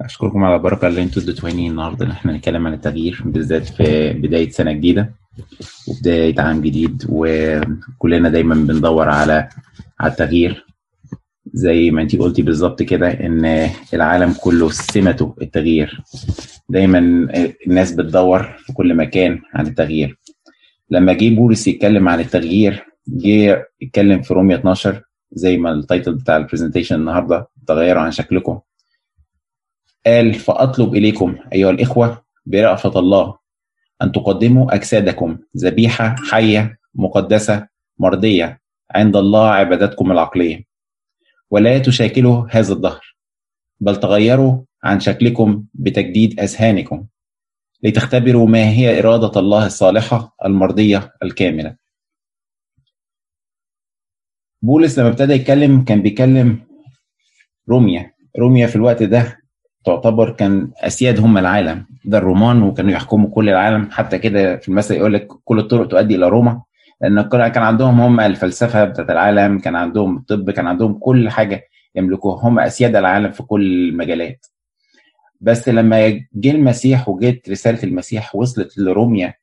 أشكركم على البركة اللي أنتوا اديتوهاني النهاردة. إن إحنا نتكلم عن التغيير بالذات في بداية سنة جديدة وبداية عام جديد وكلنا دايما بندور على على التغيير. زي ما انتي قلتي بالظبط كده إن العالم كله سمته التغيير. دايما الناس بتدور في كل مكان عن التغيير. لما جه بولس يتكلم عن التغيير جه يتكلم في رومية 12 زي ما ال title بتاع ال presentation النهارده تغيروا عن شكلكم. قال فأطلب إليكم أيها الإخوة برأفة الله أن تقدموا أجسادكم ذبيحة حية مقدسة مرضية عند الله عبادتكم العقلية ولا تشاكلوا هذا الدهر بل تغيروا عن شكلكم بتجديد أذهانكم لتختبروا ما هي إرادة الله الصالحة المرضية الكاملة. بولس لما ابتدى يتكلم كان بيكلم روميا. روميا في الوقت ده تعتبر كان أسياد هم العالم. ده الرومان وكانوا يحكموا كل العالم. حتى كده في المثل يقول لك كل الطرق تؤدي إلى روما. لأن كان عندهم هم الفلسفة بتاعت العالم كان عندهم الطب كان عندهم كل حاجة يملكوها. هم أسياد العالم في كل المجالات. بس لما جه المسيح وجت رسالة المسيح وصلت لروميا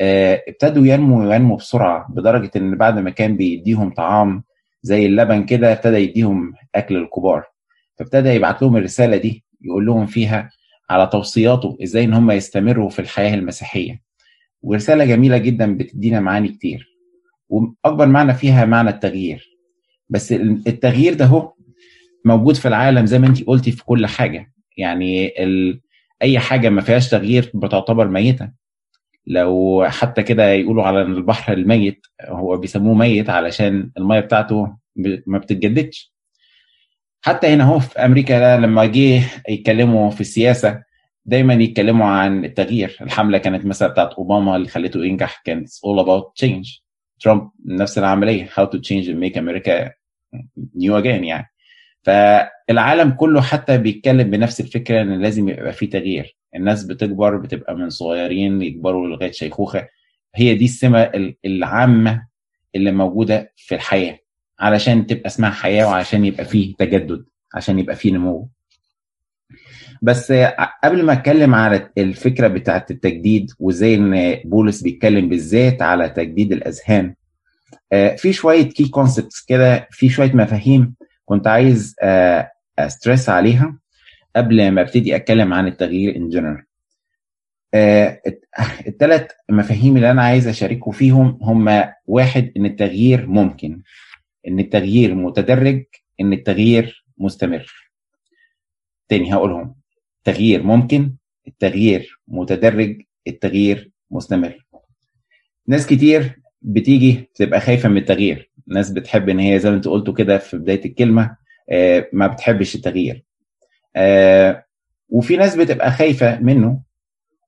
آه ابتدوا ينموا وينموا بسرعة بدرجه إن بعد ما كان بيديهم طعام زي اللبن كده ابتدى يديهم أكل الكبار. فابتدى يبعت لهم الرسالة دي. يقول لهم فيها على توصياته إزاي إن هم يستمروا في الحياة المسيحية. ورسالة جميلة جدا بتدينا معاني كتير. وأكبر معنى فيها معنى التغيير. بس التغيير ده هو موجود في العالم زي ما انت قلتي في كل حاجة. يعني ال... أي حاجة ما فيهاش تغيير بتعتبر ميتة. لو حتى كده يقولوا على البحر الميت هو بيسموه ميت علشان المية بتاعته ما بتتجددش. حتى هنا هو في أمريكا لما جه يتكلموا في السياسة دايما يتكلموا عن التغيير. الحملة كانت مثلا بتاعت أوباما اللي خلته ينجح كانت all about change. ترامب نفس العملية how to change and make America new again يعني. فالعالم كله حتى بيتكلم بنفس الفكرة إن لازم يبقى في تغيير. الناس بتكبر بتبقى من صغيرين يكبروا لغاية شيخوخة. هي دي السمة العامة اللي موجودة في الحياة. علشان تبقى اسمها حياة وعشان يبقى فيه تجدد عشان يبقى فيه نمو. بس قبل ما اتكلم على الفكرة بتاعه التجديد وازاي إن بولس بيتكلم بالذات على تجديد الأذهان في شوية key concepts كده في شوية مفاهيم كنت عايز أ stress عليها قبل ما ابتدي أتكلم عن التغيير in general الثلاث مفاهيم اللي أنا عايز اشارككم فيهم هم واحد إن التغيير ممكن إن التغيير متدرج إن التغيير مستمر. تاني هقولهم. تغيير ممكن التغيير متدرج التغيير مستمر. ناس كتير بتيجي تبقى خايفة من التغيير. ناس بتحب إن هي زي ما أنت قلتوا كده في بداية الكلمة آه ما بتحبش التغيير. آه وفي ناس بتبقى خايفة منه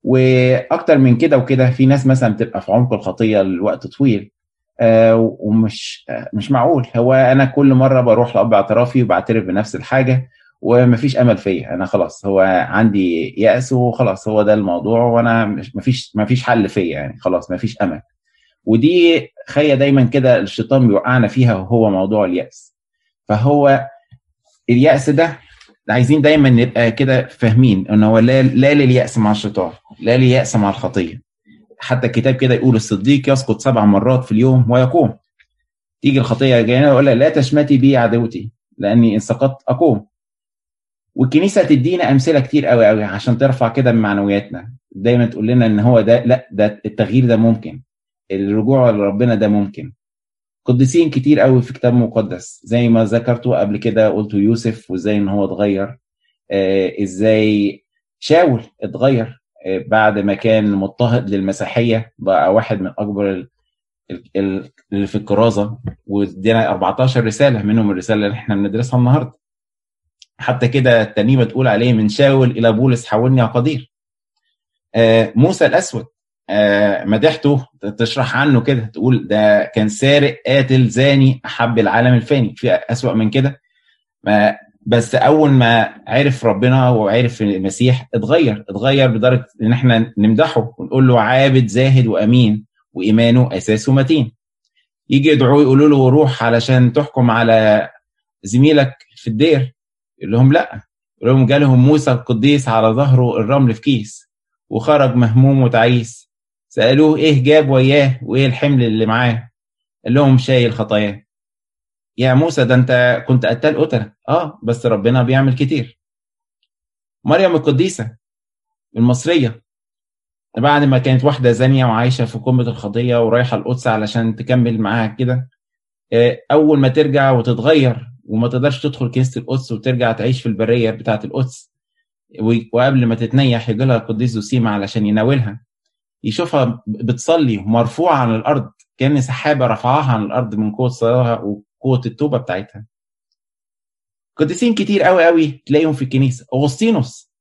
وأكتر من كده وكده في ناس مثلا بتبقى في عمق الخطية لوقت طويل. ومش آه مش معقول. هو أنا كل مرة بروح لأب اعترافي وبعترف بنفس الحاجة ومفيش أمل فيا. أنا خلاص هو عندي يأس وخلاص هو ده الموضوع وأنا مفيش مفيش حل فيا يعني. خلاص مفيش أمل. ودي خية دايما كده الشيطان بيوقعنا فيها وهو موضوع اليأس. فهو اليأس ده عايزين دايما نبقى كده فاهمين إن هو لا, لا لليأس مع الشيطان لا لليأس مع الخطية. حتى الكتاب كده يقول الصديق يسقط سبع مرات في اليوم ويقوم. تيجي الخطية جاية يقول لا تشمتي بي عدوتي لأني إن سقطت أقوم. والكنيسة تدينا أمثلة كتير قوي قوي عشان ترفع كده من معنوياتنا. دايما تقول لنا إن هو ده لا ده التغيير ده ممكن. الرجوع لربنا ده ممكن. قديسين كتير قوي في كتاب مقدس زي ما ذكرته قبل كده قلت يوسف وإزاي إن هو اتغير. آه إزاي شاول اتغير. بعد ما كان مضطهد للمسيحية بقى واحد من أكبر اللي في الكرازة وادينا 14 رسالة منهم الرسالة اللي إحنا بندرسها النهارده. حتى كده الترنيمه تقول عليه من شاول إلى بولس حولني يا قدير. آه موسى الأسود آه مدحته تشرح عنه كده تقول ده كان سارق قاتل زاني أحب العالم الفاني. في أسوأ من كده ما بس أول ما عرف ربنا وعرف المسيح اتغير اتغير لدرجة إن إحنا نمدحه ونقول له عابد زاهد وأمين وإيمانه أساسه متين. يجي يدعوه يقولوا له روح علشان تحكم على زميلك في الدير. يقول لهم لا. لهم جالهم موسى القديس على ظهره الرمل في كيس وخرج مهموم وتعيس. سألوه إيه جاب وياه وإيه الحمل اللي معاه؟ قال لهم شايل خطاياه. يا موسى ده انت كنت قتال قتلة. آه بس ربنا بيعمل كتير. مريم القديسة المصرية بعد ما كانت واحدة زانية وعايشة في قمة الخطية ورايحة القدس علشان تكمل معاها كده أول ما ترجع وتتغير وما تقدرش تدخل كنيسة القدس وترجع تعيش في البرية بتاعة القدس وقبل ما تتنيح يجي لها القديس زوسيما علشان يناولها يشوفها بتصلي مرفوعة عن الأرض كأن سحابة رفعها عن الأرض من قوة صلاها وقوة التوبة بتاعتها. قديسين كتير قوي قوي تلاقيهم في الكنيسة. أغسطينوس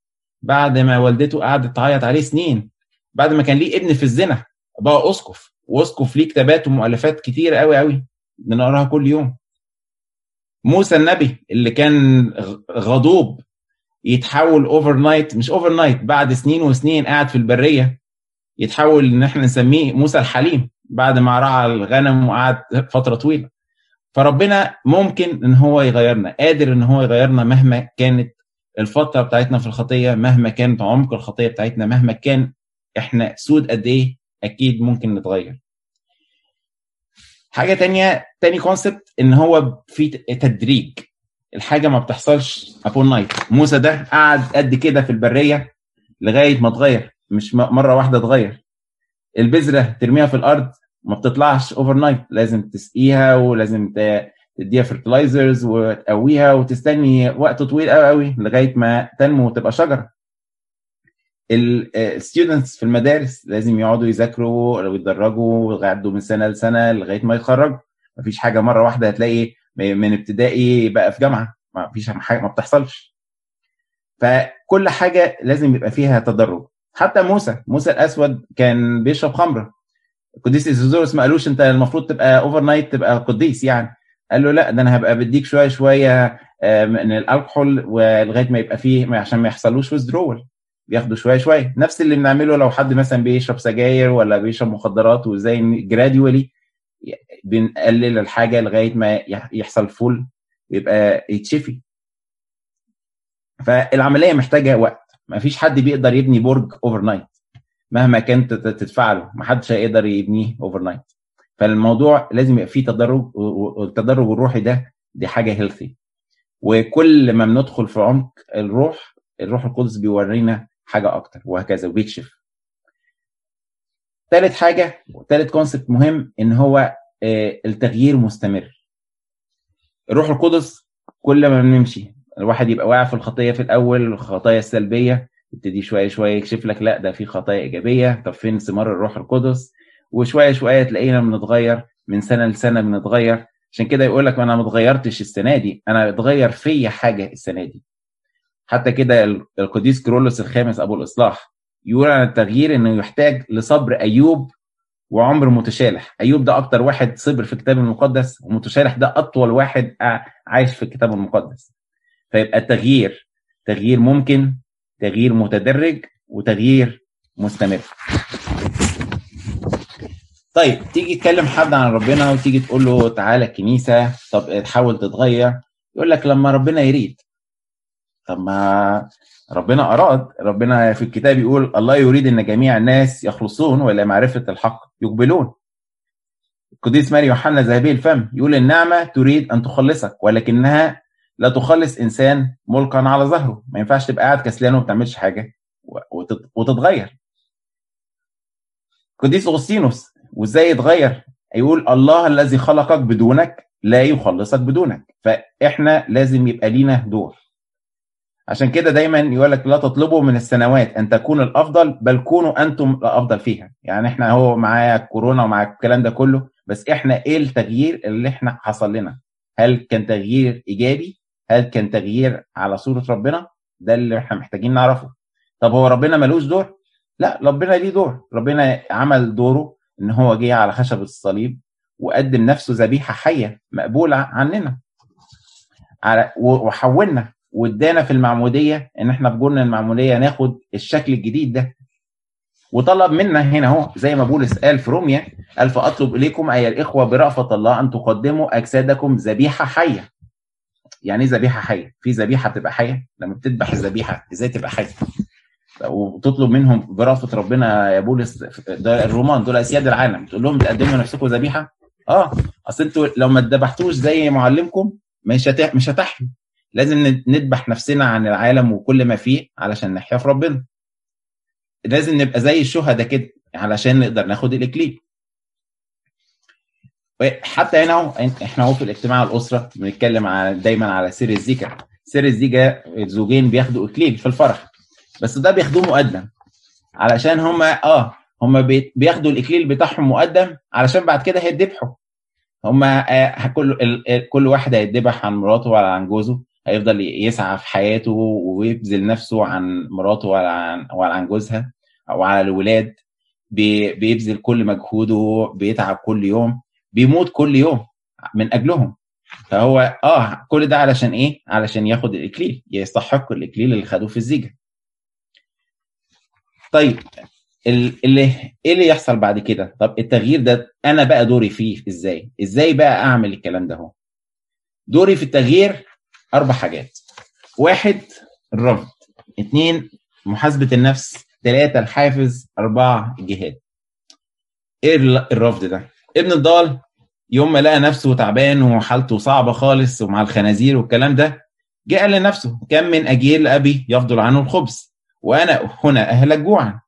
بعد ما والدته قعدت تعيط عليه سنين بعد ما كان ليه ابن في الزنا بقى أسقف وأسقف ليه كتابات ومؤلفات كتير قوي قوي بنقراها كل يوم. موسى النبي اللي كان غضوب يتحول overnight مش overnight بعد سنين وسنين قاعد في البرية يتحول إن إحنا نسميه موسى الحليم بعد ما رعى الغنم وقعد فترة طويلة. فربنا ممكن إن هو يغيرنا قادر إن هو يغيرنا مهما كانت الفترة بتاعتنا في الخطية مهما كانت عمق الخطية بتاعتنا مهما كان إحنا سود قد إيه أكيد ممكن نتغير. حاجة تانية تاني concept إن هو في تدريج. الحاجة ما بتحصلش overnight موسى ده قعد قد كده في البرية لغاية ما اتغير مش مرة واحدة اتغير. البذرة ترميها في الأرض ما بتطلعش overnight لازم تسقيها ولازم تديها fertilizers وتقويها وتستني وقت طويل قوي قوي لغاية ما تنمو وتبقى شجرة. ال students في المدارس لازم يقعدوا يذاكروا ويتدرجوا ويعدوا من سنة لسنة لغاية ما يتخرجوا. مفيش حاجة مرة واحدة هتلاقي من ابتدائي بقى في جامعة. ما فيش حاجة ما بتحصلش. فكل حاجة لازم يبقى فيها تدرج. حتى موسى موسى الأسود كان بيشرب خمرة. القديس ايسوزورس ما قالوش انت المفروض تبقى overnight تبقى قديس يعني. قال له لا ده أنا هبقى بديك شوية شوية من الألكحول ولغاية ما يبقى فيه عشان ما يحصلوش withdrawal بياخدوا شوية شوية. نفس اللي بنعمله لو حد مثلا بيشرب سجاير ولا بيشرب مخدرات وازاي gradually بنقلل الحاجة لغاية ما يحصل full ويبقى يتشفي. فالعملية محتاجة وقت. ما فيش حد بيقدر يبني برج overnight مهما كانت تدفع له ما حدش هيقدر يبنيه overnight فالموضوع لازم يبقى فيه تدرج والتدرج الروحي ده دي حاجة healthy وكل ما بندخل في عمق الروح الروح القدس بيورينا حاجة أكتر وهكذا وبيكشف. ثالث حاجة ثالث concept مهم إن هو التغيير مستمر. الروح القدس كل ما بنمشي الواحد يبقى واقع في الخطية في الأول الخطايا السلبية يبتدي شوية شوية يكشف لك لا ده في خطايا إيجابية. طب فين ثمار الروح القدس؟ وشوية شوية تلاقينا بنتغير من سنة لسنة بنتغير. عشان كده يقول لك أنا ما اتغيرتش السنة دي أنا اتغير فيا حاجة السنة دي. حتى كده القديس كرولوس الخامس أبو الإصلاح يقول عن التغيير إنه يحتاج لصبر أيوب وعمر متشالح. أيوب ده أكتر واحد صبر في الكتاب المقدس ومتشالح ده أطول واحد عايش في الكتاب المقدس. فيبقى التغيير تغيير ممكن تغيير متدرج وتغيير مستمر. طيب تيجي تكلم حد عن ربنا وتيجي تقول له تعالى الكنيسة طب تحاول تتغير يقول لك لما ربنا يريد. طب ما ربنا أراد. ربنا في الكتاب يقول الله يريد إن جميع الناس يخلصون وإلى معرفة الحق يقبلون. القديس ماري يوحنا ذهبي الفم يقول النعمة تريد أن تخلصك ولكنها لا تخلص إنسان ملقا على ظهره. ما ينفعش تبقى قاعد كسلان وما بتعملش حاجة. وتتغير. قديس أغسطينوس وإزاي يتغير؟ يقول الله الذي خلقك بدونك لا يخلصك بدونك. فإحنا لازم يبقى لينا دور. عشان كده دايما يقول لك لا تطلبوا من السنوات أن تكون الأفضل بل كونوا أنتم الأفضل فيها. يعني إحنا هو معايا كورونا ومع الكلام ده كله بس إحنا إيه التغيير اللي إحنا حصل لنا؟ هل كان تغيير إيجابي؟ هل كان تغيير على صورة ربنا؟ ده اللي إحنا محتاجين نعرفه. طب هو ربنا ملوش دور؟ لا ربنا ليه دور؟ ربنا عمل دوره إن هو جه على خشبه الصليب وقدم نفسه ذبيحة حية مقبولة عننا. على وحولنا وادانا في المعمودية إن إحنا في المعمودية ناخد الشكل الجديد ده. وطلب منا هنا أهو زي ما بولس قال في روميا قال فاطلب إليكم أيها الإخوة برأفة الله أن تقدموا أجسادكم ذبيحة حية. يعني إيه ذبيحة حية؟ في ذبيحة بتبقى حية؟ لما بتذبح الذبيحة إزاي تبقى حية؟ وتطلب منهم برافه ربنا يا بولس ده الرومان دول أسياد العالم. تقول لهم بتقدموا نفسكم ذبيحة؟ آه أصل أنتوا لو ما اتذبحتوش زي معلمكم مش. مش هتحيوا لازم نذبح نفسنا عن العالم وكل ما فيه علشان نحيا في ربنا. لازم نبقى زي الشهداء كده علشان نقدر ناخد الإكليل. حتى هنا إحنا في الاجتماع الأسرة بنتكلم على دايما على سر الزيكا سر الزيكا الزوجين بياخدوا اكليل في الفرح بس ده بياخدوه مقدم. علشان هم آه هم بياخدوا الإكليل بتاعهم مقدم علشان بعد كده هيتذبحوا هم آه كل كل واحد هيتذبح عن مراته ولا عن جوزه هيفضل يسعى في حياته ويبذل نفسه عن مراته ولا عن ولا عن جوزها أو على الولاد. بيبذل كل مجهوده بيتعب كل يوم. بيموت كل يوم من أجلهم فهو آه كل ده علشان إيه؟ علشان ياخد الإكليل يستحق الإكليل اللي خدوه في الزيجة. طيب اللي إيه اللي يحصل بعد كده؟ طب التغيير ده أنا بقى دوري فيه إزاي؟ إزاي بقى أعمل الكلام ده هو؟ دوري في التغيير أربع حاجات. واحد الرفض. اثنين محاسبة النفس. ثلاثة الحافز. أربعة الجهاد. إيه الرفض ده؟ ابن الضال يوم ما لقى نفسه تعبان وحالته صعبة خالص ومع الخنازير والكلام ده جاء لنفسه كم من اجيال أبي يفضل عنه الخبز وأنا هنا أهلك جوعا.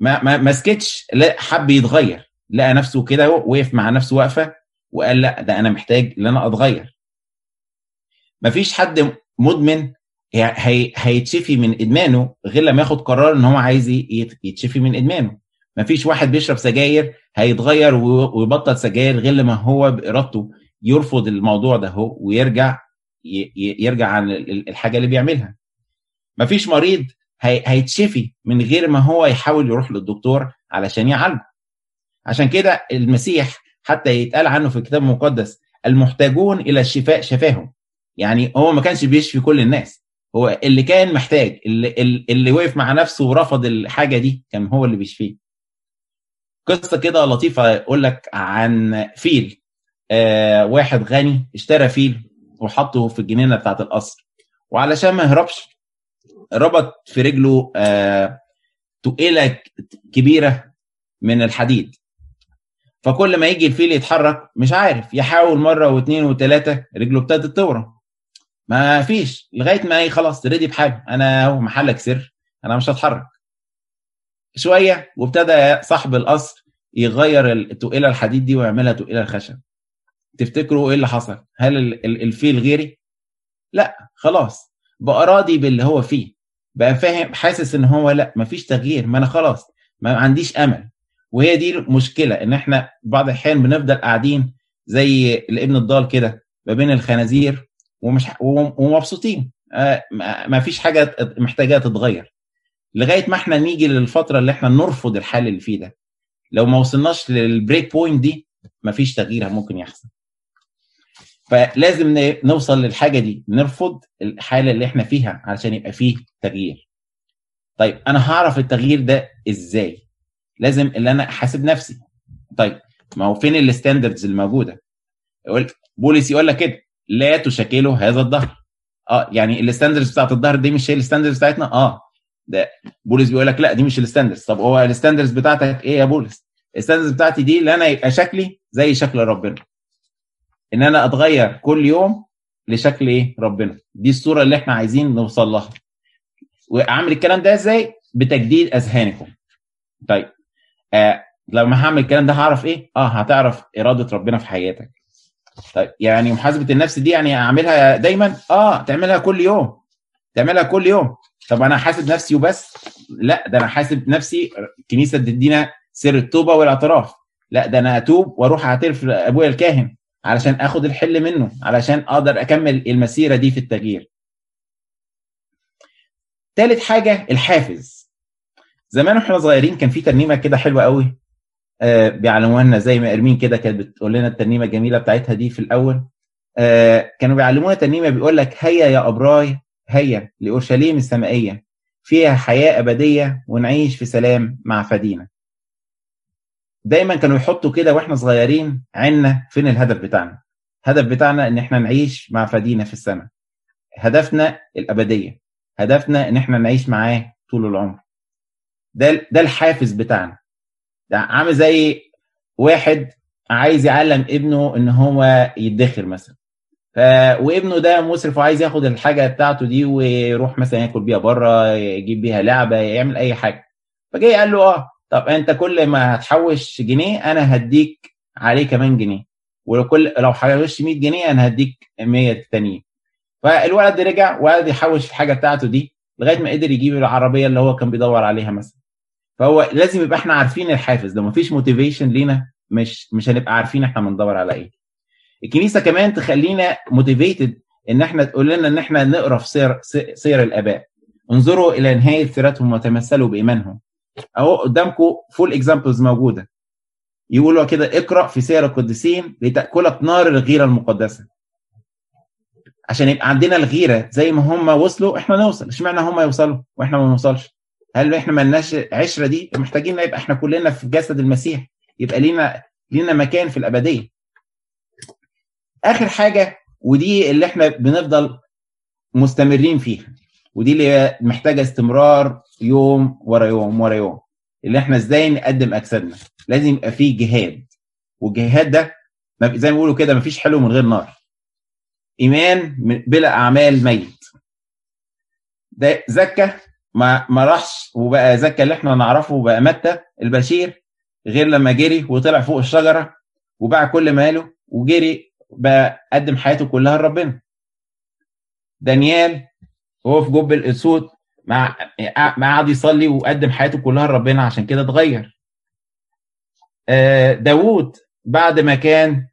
ما ما ما سكتش لا حب يتغير. لقى نفسه كده وقف مع نفسه واقفة وقال لا ده أنا محتاج إن أنا أتغير. مفيش حد مدمن هي هيتشفي من إدمانه غير لما ياخد قرار إن هو عايز يتشفي من إدمانه. مفيش واحد بيشرب سجاير هيتغير ويبطل سجاير غير لما هو بإرادته يرفض الموضوع ده هو ويرجع يرجع عن الحاجة اللي بيعملها. مفيش مريض هيتشفي من غير ما هو يحاول يروح للدكتور علشان يعالجه. عشان كده المسيح حتى يتقال عنه في الكتاب المقدس المحتاجون إلى الشفاء شفاهم. يعني هو ما كانش بيشفي كل الناس. هو اللي كان محتاج اللي, اللي وقف مع نفسه ورفض الحاجة دي كان هو اللي بيشفيه. قصة كده لطيفة أقول لك عن فيل. آه واحد غني اشترى فيل وحطه في الجنينة بتاعت القصر. وعلشان ما يهربش ربط في رجله آه تقيلة كبيرة من الحديد. فكل ما يجي الفيل يتحرك مش عارف يحاول مرة واثنين وثلاثه رجله ابتدت تورم ما فيش لغاية ما خلاص رضي بحاله أنا أهو محلك سر أنا مش هتحرك. شوية وابتدى صاحب القصر يغير التقيله الحديد دي ويعملها تقيله الخشب. تفتكروا إيه اللي حصل؟ هل الفيل غيري؟ لا خلاص. بقى راضي باللي هو فيه. بقى فاهم حاسس إن هو لا مفيش تغيير. ما أنا خلاص ما عنديش أمل. وهي دي المشكلة إن إحنا بعض الأحيان بنفضل قاعدين زي الابن الضال كده ما بين الخنازير ومش ومبسوطين. ما فيش حاجة محتاجه تتغير. لغاية ما إحنا نيجي للفترة اللي إحنا نرفض الحال اللي فيه ده. لو ما وصلناش لل break point دي مفيش تغيير ممكن يحصل. فلازم نوصل للحاجة دي نرفض الحالة اللي إحنا فيها علشان يبقى فيه تغيير. طيب أنا هعرف التغيير ده إزاي؟ لازم اللي أنا أحاسب نفسي. طيب ما هو فين ال standards الموجودة؟ يقول بولس يقول لك كده لا تشاكلوا هذا الدهر. آه يعني ال standards بتاعت الدهر دي مش هي ال standards بتاعتنا؟ آه. ده بولس بيقول لك لا دي مش ال standards طب هو ال standards بتاعتك إيه يا بولس الستاندردز بتاعتي دي اللي أنا يبقى شكلي زي شكل ربنا. إن أنا أتغير كل يوم لشكل إيه؟ ربنا. دي الصورة اللي إحنا عايزين نوصل لها. وأعمل الكلام ده إزاي؟ بتجديد أذهانكم. طيب آه لما هعمل الكلام ده هعرف إيه؟ آه هتعرف إرادة ربنا في حياتك. طيب يعني محاسبة النفس دي يعني أعملها دايما؟ آه تعملها كل يوم. تعملها كل يوم. طب أنا حاسب نفسي وبس؟ لا ده أنا حاسب نفسي الكنيسه تدينا سر التوبة والاعتراف. لا ده أنا اتوب وأروح اعترف لأبويا الكاهن علشان آخد الحل منه علشان أقدر أكمل المسيرة دي في التغيير. تالت حاجة الحافز. زمان وإحنا صغيرين كان في ترنيمة كده حلوة قوي آه بيعلموها لنا زي ما إرمين كده كانت بتقول لنا الترنيمة الجميلة بتاعتها دي في الأول. آه كانوا بيعلمونا ترنيمة بيقول لك هيا يا أبراي هيا لأورشليم السمائية فيها حياة أبدية ونعيش في سلام مع فدينا. دايما كانوا يحطوا كده وإحنا صغيرين عنا فين الهدف بتاعنا؟ الهدف بتاعنا إن إحنا نعيش مع فدينا في السماء. هدفنا الأبدية هدفنا إن إحنا نعيش معاه طول العمر. ده ده الحافز بتاعنا. ده عامل زي واحد عايز يعلم ابنه إن هو يدخر مثلا. وابنه ده مسرف وعايز ياخد الحاجة بتاعته دي ويروح مثلا ياكل بيها بره يجيب بيها لعبة يعمل أي حاجة. فجاي قال له آه طب أنت كل ما هتحوش جنيه أنا هديك عليه كمان جنيه. ولكل لو حوشت 100 جنيه أنا هديك 100 تانيين. فالولد رجع وقعد يحوش الحاجة بتاعته دي لغاية ما قدر يجيب العربية اللي هو كان بيدور عليها مثلا. فهو لازم يبقى إحنا عارفين الحافز لو مفيش موتيفيشن لينا مش مش هنبقى عارفين إحنا بندور على إيه. الكنيسة كمان تخلينا motivated إن إحنا تقول لنا إن إحنا نقرأ في سير سير الآباء. انظروا إلى نهاية سيرتهم وتمثلوا بإيمانهم. أهو قدامكم full examples موجودة. يقولوا كده اقرأ في سير القديسين لتاكلك نار الغيرة المقدسة. عشان يبقى عندنا الغيرة. زي ما هم وصلوا إحنا نوصل. إشمعنى هم يوصلوا وإحنا ما نوصلش؟ هل إحنا ما لناش عشرة دي؟ محتاجين يبقى إحنا كلنا في جسد المسيح. يبقى لينا لينا مكان في الأبدية. آخر حاجة ودي اللي إحنا بنفضل مستمرين فيها ودي اللي محتاجة استمرار يوم ورا يوم ورا يوم اللي إحنا إزاي نقدم أجسادنا؟ لازم يبقى فيه جهاد والجهاد ده زي ما بيقولوا كده مفيش حلو من غير نار. إيمان بلا أعمال ميت. ده زكى ما ما راحش وبقى زكى اللي إحنا نعرفه وبقى متى؟ البشير غير لما جري وطلع فوق الشجرة وباع كل ماله وجري بقى قدم حياته كلها لربنا. دانيال وهو في جب الأسود مع قعد يصلي وقدم حياته كلها لربنا عشان كده اتغير. داوود بعد ما كان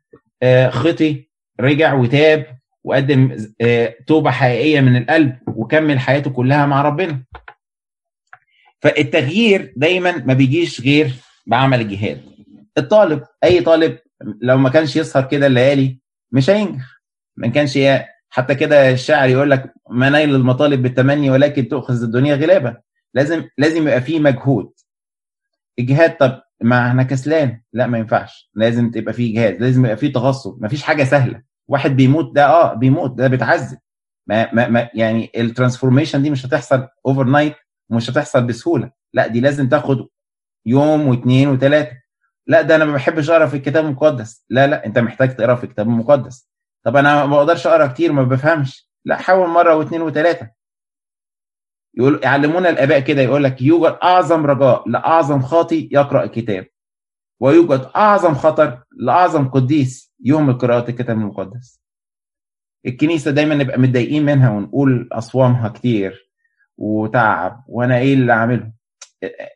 خطي رجع وتاب وقدم توبة حقيقية من القلب وكمل حياته كلها مع ربنا. فالتغيير دايما ما بيجيش غير بعمل الجهاد الطالب أي طالب لو ما كانش يسهر كده الليالي مش هينجح. ما كانش حتى كده الشاعر يقول لك ما نيل المطالب بالتمني ولكن تؤخذ الدنيا غلابة لازم لازم يبقى فيه مجهود. الجهاد طب ما أنا كسلان. لا ما ينفعش. لازم تبقى فيه جهاد لازم يبقى فيه تغصب. ما فيش حاجة سهلة. واحد بيموت ده آه بيموت. ده بيتعذب. ما, ما, ما يعني ال transformation دي مش هتحصل overnight ومش هتحصل بسهولة. لا دي لازم تاخد يوم واثنين وثلاثة. لا ده أنا ما بحبش أقرأ في الكتاب المقدس. لا لا أنت محتاج تقرأ في الكتاب المقدس. طب أنا ما بقدرش أقرأ كتير ما بفهمش. لا حاول مرة واثنين وثلاثة. يقول يعلمونا الآباء كده يقول لك يوجد أعظم رجاء لأعظم خاطي يقرأ الكتاب ويوجد أعظم خطر لأعظم قديس يهمل قراءة الكتاب المقدس. الكنيسة دايما نبقى متضايقين منها ونقول أصوامها كتير وتعب وأنا إيه اللي أعمله؟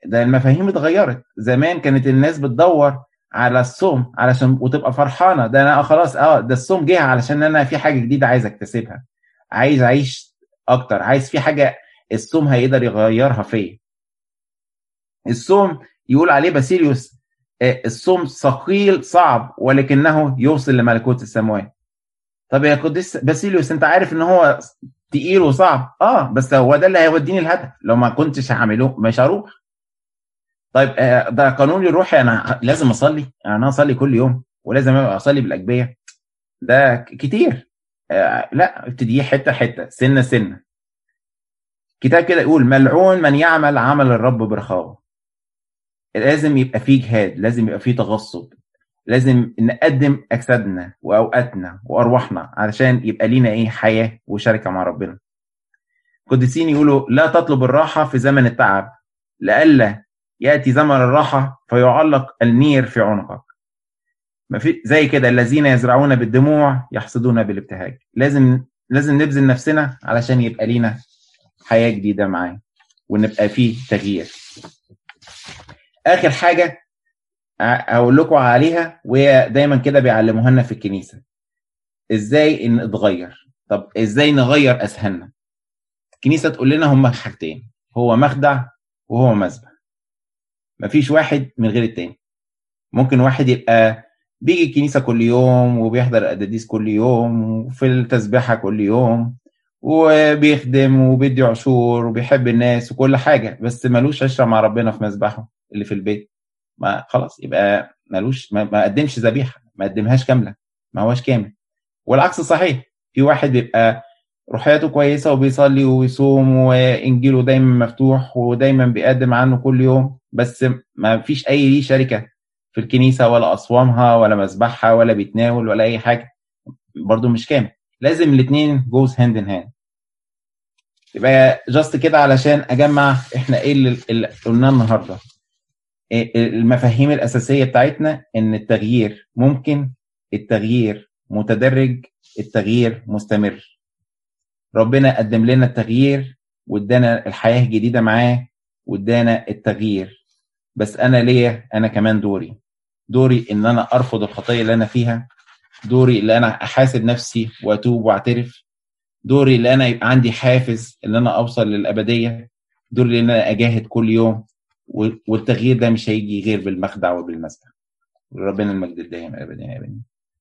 ده المفاهيم اتغيرت. زمان كانت الناس بتدور على الصوم علشان وتبقى فرحانة. ده أنا خلاص آه ده الصوم جه علشان أنا في حاجة جديدة عايز أكتسبها. عايز أعيش أكتر. عايز في حاجة الصوم هيقدر يغيرها فيا. الصوم يقول عليه باسيليوس الصوم ثقيل صعب ولكنه يوصل لملكوت السماوات. طب يا قديس باسيليوس أنت عارف إن هو تقيل وصعب. آه بس هو ده اللي هيوديني الهدف. لو ما كنتش هعمله مش هروح. طيب ده قانوني الروحي أنا لازم أصلي. أنا أصلي كل يوم ولازم أصلي بالأجبية. ده كتير. آه لا ابتدي حتة حتة سنة سنة. كتاب كده يقول ملعون من يعمل عمل الرب برخاوه لازم يبقى فيه جهاد لازم يبقى فيه تغصب. لازم نقدم أجسادنا وأوقاتنا وأرواحنا علشان يبقى لينا إيه حياة وشركة مع ربنا. القديسين يقولوا لا تطلب الراحة في زمن التعب لئلا يأتي زمن الراحة فيعلق النير في عنقك. ما في زي كده الذين يزرعون بالدموع يحصدون بالابتهاج. لازم لازم نبذل نفسنا علشان يبقى لينا حياة جديدة معاه ونبقى فيه تغيير. آخر حاجة أقول لكم عليها وهي دايما كده بيعلموها لنا في الكنيسة. إزاي إن اتغير؟ طب إزاي نغير أذهاننا؟ الكنيسة تقول لنا هما حاجتين هو مخدع وهو مذبح. مفيش واحد من غير التاني. ممكن واحد يبقى بيجي الكنيسة كل يوم وبيحضر القداديس كل يوم وفي التسبيحة كل يوم وبيخدم وبيدي عشور وبيحب الناس وكل حاجة بس ملوش عشرة مع ربنا في مذبحه اللي في البيت. ما خلاص يبقى ملوش ما, ما قدمش ذبيحة ما قدمهاش كاملة ما هوش كامل. والعكس صحيح في واحد بيبقى روحياته كويسة وبيصلي ويصوم وإنجيله دايما مفتوح ودايما بيقدم عنه كل يوم بس ما فيش أي ليه شركة في الكنيسة ولا أصوامها ولا مذبحها ولا بيتناول ولا أي حاجة برضو مش كامل. لازم الاثنين goes hand in hand يبقى just كده علشان أجمع إحنا إيه اللي, قلناه النهارده. المفاهيم الأساسية بتاعتنا إن التغيير ممكن التغيير متدرج التغيير مستمر. ربنا قدم لنا التغيير وادانا الحياة الجديدة معاه وادانا التغيير. بس أنا ليا أنا كمان دوري. دوري إن أنا أرفض الخطيه اللي أنا فيها. دوري اللي أنا أحاسب نفسي وأتوب وأعترف. دوري اللي أنا يبقى عندي حافز إن أنا أوصل للأبدية. دوري إن أنا أجاهد كل يوم. والتغيير ده مش هيجي غير بالمخدع وبالمسدح ربنا المجد الدائم ابدا يا بني